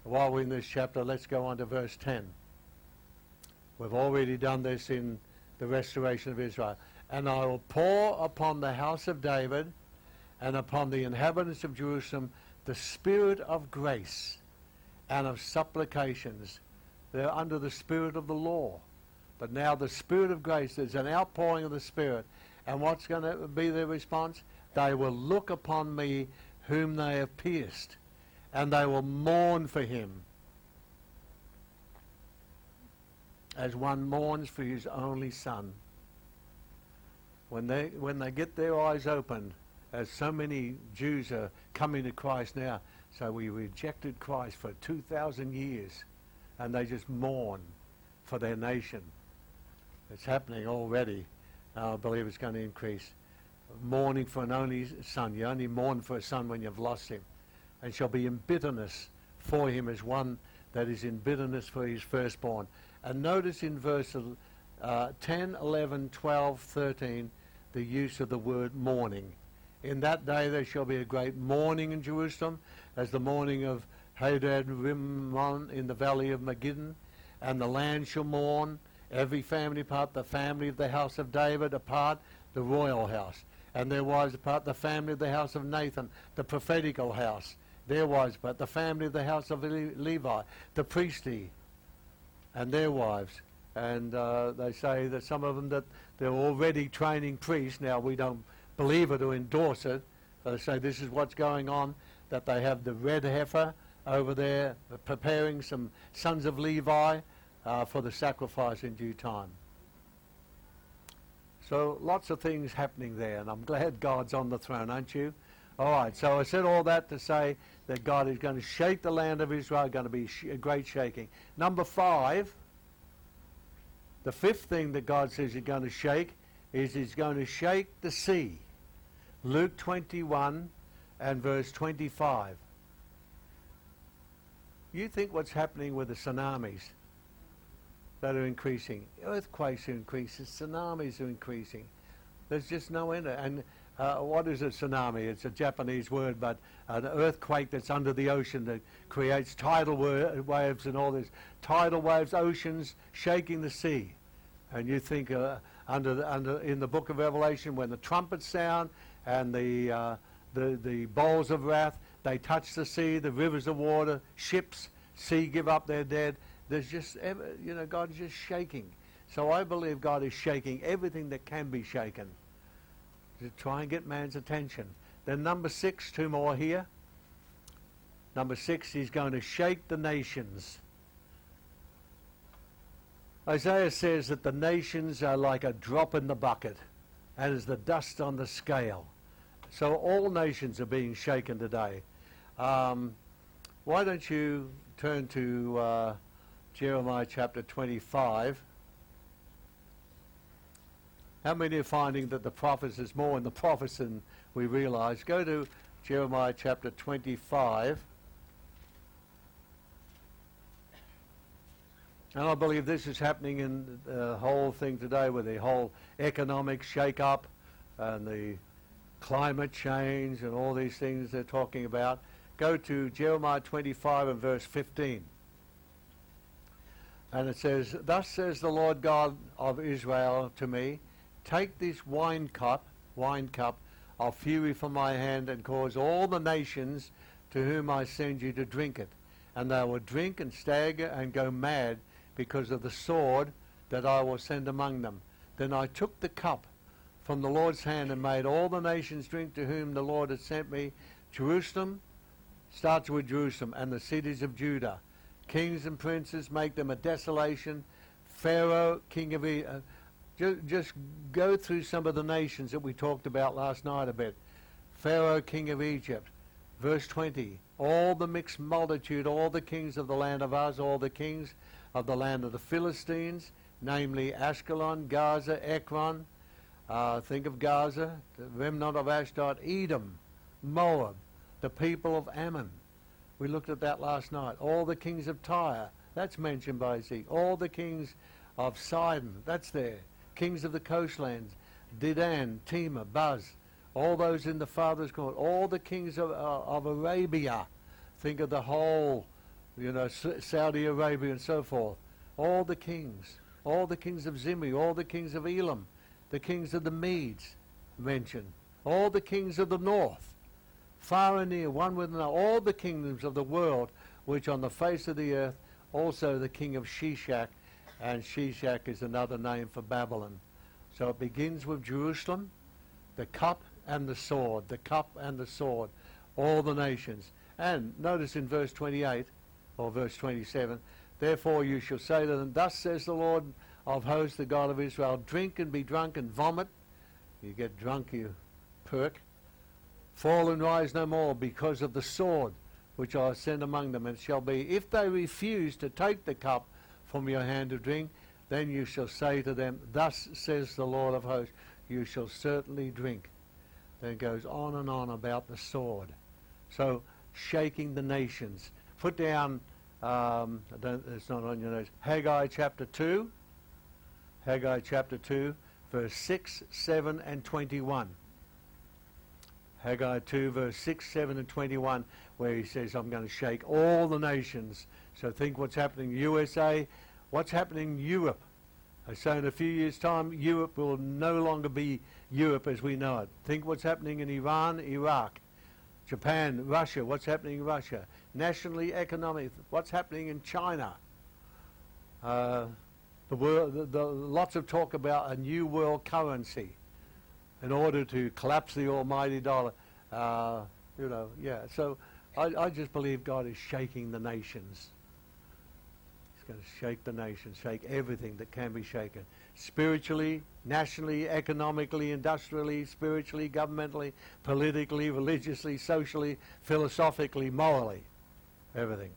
while we're in this chapter, let's go on to verse 10. We've already done this in the restoration of Israel. And I will pour upon the house of David and upon the inhabitants of Jerusalem the spirit of grace and of supplications. They're under the spirit of the law. But now the spirit of grace, there's an outpouring of the spirit. And what's going to be their response? They will look upon me whom they have pierced, and they will mourn for him as one mourns for his only son. When they, when they get their eyes opened, as so many Jews are coming to Christ now, so we rejected Christ for 2,000 years, and they just mourn for their nation. It's happening already. I believe it's going to increase. Mourning for an only son. You only mourn for a son when you've lost him. And shall be in bitterness for him as one that is in bitterness for his firstborn. And notice in verse uh, 10, 11, 12, 13, the use of the word mourning. In that day there shall be a great mourning in Jerusalem, as the mourning of Hadad Rimmon in the valley of Megiddon, and the land shall mourn, every family apart, the family of the house of David apart, the royal house, and their wives apart, the family of the house of Nathan, the prophetical house, their wives apart, the family of the house of Levi, the priestly, and their wives. And uh, they say that some of them that they're already training priests. Now we don't believe it or endorse it. They say this is what's going on. That they have the red heifer over there preparing some sons of Levi uh, for the sacrifice in due time. So lots of things happening there, and I'm glad God's on the throne, aren't you? All right, so I said all that to say that God is going to shake the land of Israel, going to be a great shaking. Number five, the fifth thing that God says he's going to shake is he's going to shake the sea. Luke 21 and verse 25. You think what's happening with the tsunamis that are increasing? Earthquakes are increasing, tsunamis are increasing. There's just no end. And uh, what is a tsunami? It's a Japanese word, but an earthquake that's under the ocean that creates tidal waves and all this. Tidal waves, oceans shaking the sea. And you think uh, under, the, under in the book of Revelation when the trumpets sound and the, uh, the, the bowls of wrath, they touch the sea, the rivers of water, ships, sea give up their dead. There's just, you know, God is just shaking. So I believe God is shaking everything that can be shaken to try and get man's attention. Then number six, two more here. Number six, he's going to shake the nations. Isaiah says that the nations are like a drop in the bucket and as the dust on the scale. So all nations are being shaken today. Um, why don't you turn to uh, Jeremiah chapter 25? How many are finding that the prophets is more in the prophets than we realize? Go to Jeremiah chapter 25. And I believe this is happening in the whole thing today with the whole economic shake-up and the climate change and all these things they're talking about. Go to Jeremiah 25 and verse 15. And it says, Thus says the Lord God of Israel to me, Take this wine cup, wine cup of fury from my hand, and cause all the nations to whom I send you to drink it. And they will drink and stagger and go mad because of the sword that I will send among them. Then I took the cup from the Lord's hand and made all the nations drink to whom the Lord had sent me. Jerusalem starts with Jerusalem and the cities of Judah. Kings and princes make them a desolation. Pharaoh, king of Egypt. Uh, Uh, ju- just go through some of the nations that we talked about last night a bit. Pharaoh, king of Egypt. Verse 20. All the mixed multitude, all the kings of the land of Uz, all the kings of the land of the Philistines, namely Ashkelon, Gaza, Ekron. Uh, think of Gaza, the remnant of Ashdod, Edom, Moab, the people of Ammon. We looked at that last night. All the kings of Tyre, that's mentioned by Ezekiel. All the kings of Sidon, that's there. Kings of the coastlands, Dedan, Tema, Buz, all those in the Father's court, all the kings of, uh, of Arabia. Think of the whole, you know, Saudi Arabia and so forth. All the kings, all the kings of Zimri, all the kings of Elam, the kings of the Medes mentioned, all the kings of the north, far and near, one with another, all the kingdoms of the world which on the face of the earth, also the king of Sheshach, and Sheshach is another name for Babylon. So it begins with Jerusalem, the cup and the sword, the cup and the sword, all the nations. And notice in verse 28 or verse 27, therefore you shall say to them, Thus says the Lord of hosts, the God of Israel, drink and be drunk and vomit. You get drunk, you perk. Fall and rise no more because of the sword which I send among them. And shall be, if they refuse to take the cup from your hand to drink, then you shall say to them, Thus says the Lord of hosts, you shall certainly drink. Then it goes on and on about the sword. So, shaking the nations. Put down, um, it's not on your notes, Haggai chapter 2. Haggai chapter 2, verse 6, 7, and 21. Haggai 2, verse 6, 7, and 21, where he says, I'm going to shake all the nations. So think what's happening in USA, what's happening in Europe. I say in a few years' time, Europe will no longer be Europe as we know it. Think what's happening in Iran, Iraq, Japan, Russia, what's happening in Russia. Nationally, economic, what's happening in China. Uh, the, world, the, the, lots of talk about a new world currency in order to collapse the almighty dollar. Uh, you know, yeah. So I, I just believe God is shaking the nations. He's going to shake the nations, shake everything that can be shaken. Spiritually, nationally, economically, industrially, spiritually, governmentally, politically, religiously, socially, philosophically, morally. Everything.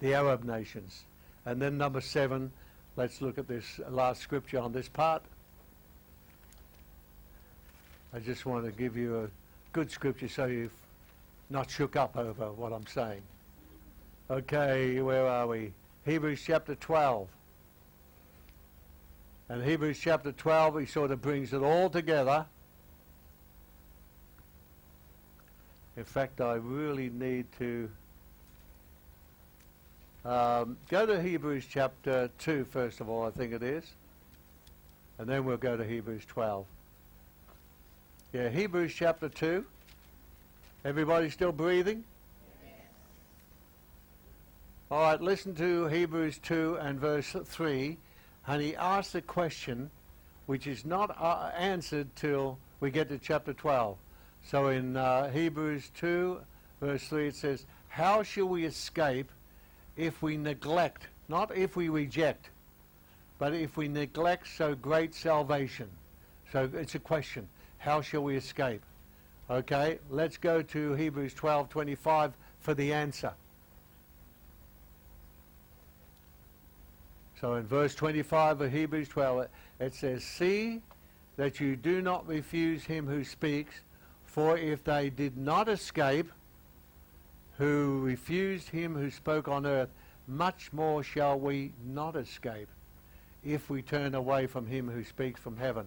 The Arab nations. And then number seven, let's look at this last scripture on this part. I just want to give you a good scripture so you're not shook up over what I'm saying. Okay, where are we? Hebrews chapter 12. And Hebrews chapter 12, he sort of brings it all together. In fact, I really need to um, go to Hebrews chapter 2, first of all, I think it is. And then we'll go to Hebrews 12. Yeah, Hebrews chapter 2. Everybody still breathing? All right, listen to Hebrews 2 and verse 3. And he asks a question which is not uh, answered till we get to chapter 12. So in uh, Hebrews 2, verse 3, it says, How shall we escape if we neglect, not if we reject, but if we neglect so great salvation? So it's a question. How shall we escape? Okay, let's go to Hebrews 12:25 for the answer. So in verse 25 of Hebrews 12 it says, "See that you do not refuse him who speaks, for if they did not escape who refused him who spoke on earth, much more shall we not escape if we turn away from him who speaks from heaven."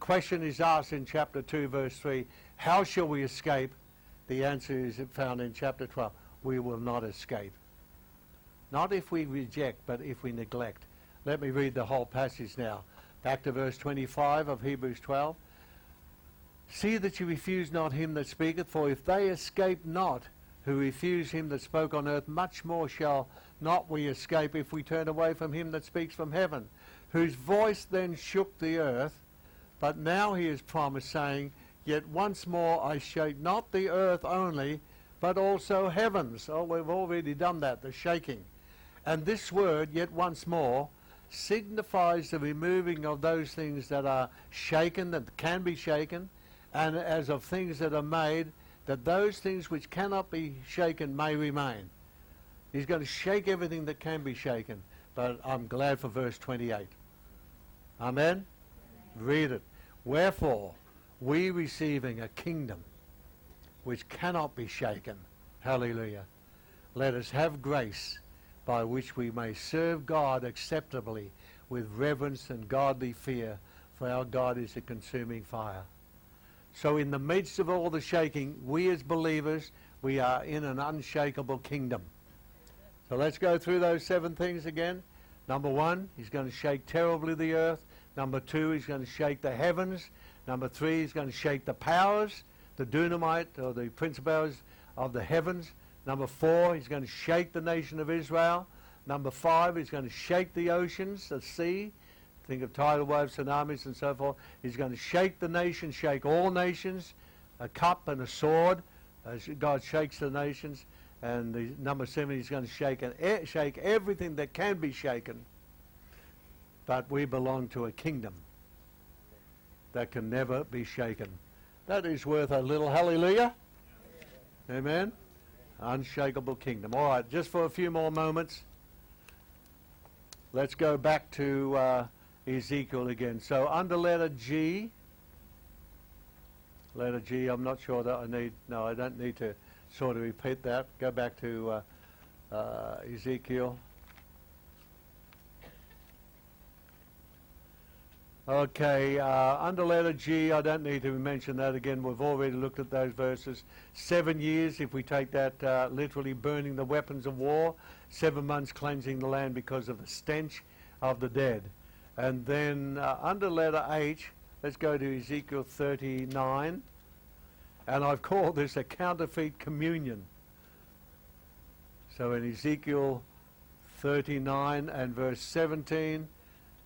Question is asked in chapter 2, verse 3 How shall we escape? The answer is found in chapter 12 We will not escape. Not if we reject, but if we neglect. Let me read the whole passage now. Back to verse 25 of Hebrews 12. See that you refuse not him that speaketh, for if they escape not who refuse him that spoke on earth, much more shall not we escape if we turn away from him that speaks from heaven whose voice then shook the earth. But now he is promised, saying, Yet once more I shake not the earth only, but also heavens. Oh, we've already done that, the shaking. And this word, yet once more, signifies the removing of those things that are shaken, that can be shaken, and as of things that are made, that those things which cannot be shaken may remain. He's going to shake everything that can be shaken. But I'm glad for verse 28. Amen? Read it. Wherefore, we receiving a kingdom which cannot be shaken, hallelujah, let us have grace by which we may serve God acceptably with reverence and godly fear, for our God is a consuming fire. So in the midst of all the shaking, we as believers, we are in an unshakable kingdom. So let's go through those seven things again. Number one, he's going to shake terribly the earth. Number two, he's going to shake the heavens. Number three, he's going to shake the powers, the dunamite or the principalities of the heavens. Number four, he's going to shake the nation of Israel. Number five, he's going to shake the oceans, the sea. Think of tidal waves, tsunamis, and so forth. He's going to shake the nation, shake all nations, a cup and a sword. As God shakes the nations. And the number seven, he's going to shake, and shake everything that can be shaken. But we belong to a kingdom that can never be shaken. That is worth a little hallelujah. Amen. Unshakable kingdom. All right, just for a few more moments, let's go back to uh, Ezekiel again. So under letter G, letter G, I'm not sure that I need, no, I don't need to sort of repeat that. Go back to uh, uh, Ezekiel. Okay, uh, under letter G, I don't need to mention that again. We've already looked at those verses. Seven years, if we take that uh, literally, burning the weapons of war. Seven months cleansing the land because of the stench of the dead. And then uh, under letter H, let's go to Ezekiel 39. And I've called this a counterfeit communion. So in Ezekiel 39 and verse 17,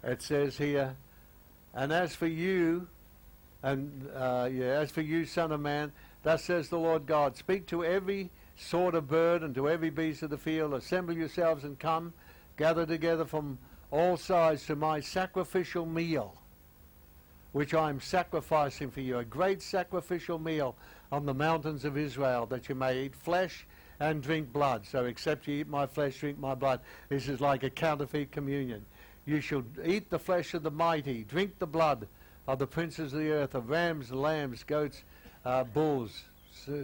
it says here, and as for you, and uh, yeah, as for you, son of man, thus says the Lord God, speak to every sort of bird and to every beast of the field, assemble yourselves and come, gather together from all sides to my sacrificial meal, which I am sacrificing for you, a great sacrificial meal on the mountains of Israel, that you may eat flesh and drink blood. So except you eat my flesh, drink my blood. This is like a counterfeit communion. You shall eat the flesh of the mighty, drink the blood of the princes of the earth, of rams, lambs, goats, uh, bulls,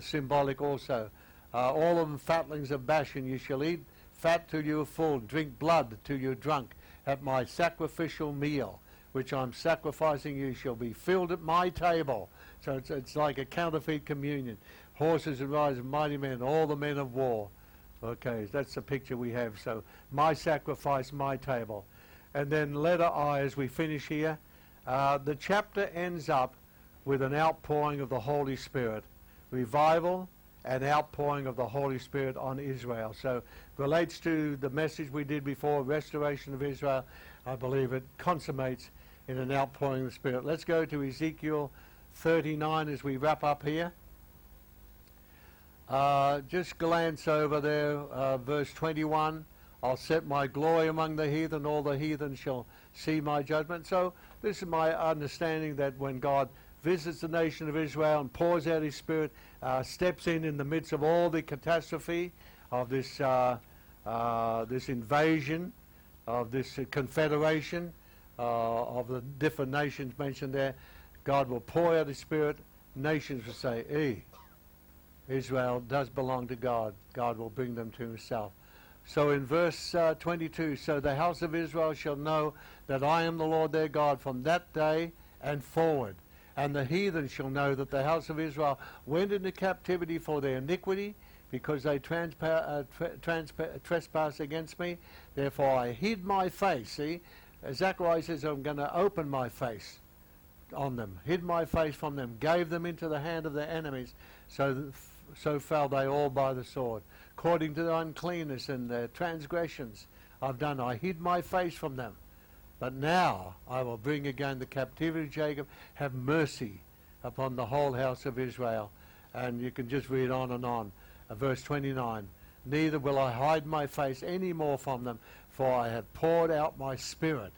symbolic also. Uh, all of them fatlings of Bashan. You shall eat fat till you are full, drink blood till you're drunk. At my sacrificial meal, which I'm sacrificing, you shall be filled at my table. So it's, it's like a counterfeit communion. Horses and riders, mighty men, all the men of war. Okay, that's the picture we have. So my sacrifice, my table. And then letter I as we finish here. Uh, the chapter ends up with an outpouring of the Holy Spirit. Revival and outpouring of the Holy Spirit on Israel. So relates to the message we did before, restoration of Israel. I believe it consummates in an outpouring of the Spirit. Let's go to Ezekiel 39 as we wrap up here. Uh, just glance over there, uh, verse 21. I'll set my glory among the heathen, all the heathen shall see my judgment. So, this is my understanding that when God visits the nation of Israel and pours out his Spirit, uh, steps in in the midst of all the catastrophe of this, uh, uh, this invasion, of this confederation, uh, of the different nations mentioned there, God will pour out his Spirit. Nations will say, "Eh, Israel does belong to God. God will bring them to himself. So in verse uh, 22, so the house of Israel shall know that I am the Lord their God from that day and forward. And the heathen shall know that the house of Israel went into captivity for their iniquity, because they transpa- uh, against me. Therefore I hid my face. See, Zechariah says, I'm going to open my face on them, hid my face from them, gave them into the hand of their enemies, so, so fell they all by the sword. According to their uncleanness and their transgressions I've done, I hid my face from them. But now I will bring again the captivity of Jacob, have mercy upon the whole house of Israel. And you can just read on and on. Uh, verse 29 Neither will I hide my face any more from them, for I have poured out my spirit,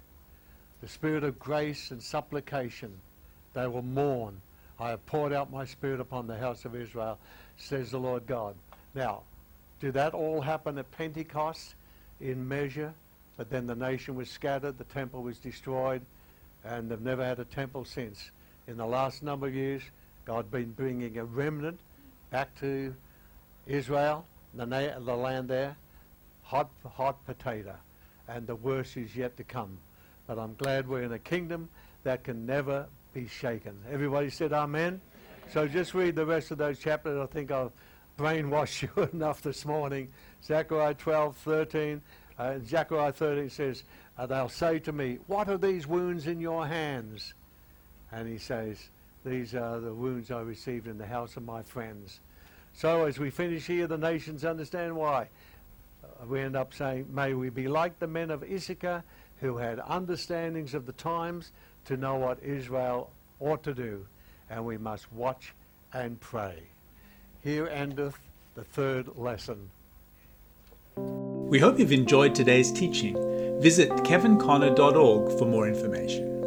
the spirit of grace and supplication. They will mourn. I have poured out my spirit upon the house of Israel, says the Lord God. Now, did that all happen at Pentecost in measure? But then the nation was scattered, the temple was destroyed, and they've never had a temple since. In the last number of years, God's been bringing a remnant back to Israel, the, na- the land there, hot, hot potato, and the worst is yet to come. But I'm glad we're in a kingdom that can never be shaken. Everybody said Amen. So just read the rest of those chapters. I think I've brainwashed you enough this morning. Zechariah 12, 13. Uh, Zechariah 13 says, uh, They'll say to me, What are these wounds in your hands? And he says, These are the wounds I received in the house of my friends. So as we finish here, the nations understand why. Uh, we end up saying, May we be like the men of Issachar who had understandings of the times to know what Israel ought to do. And we must watch and pray. Here endeth the third lesson. We hope you've enjoyed today's teaching. Visit kevinconnor.org for more information.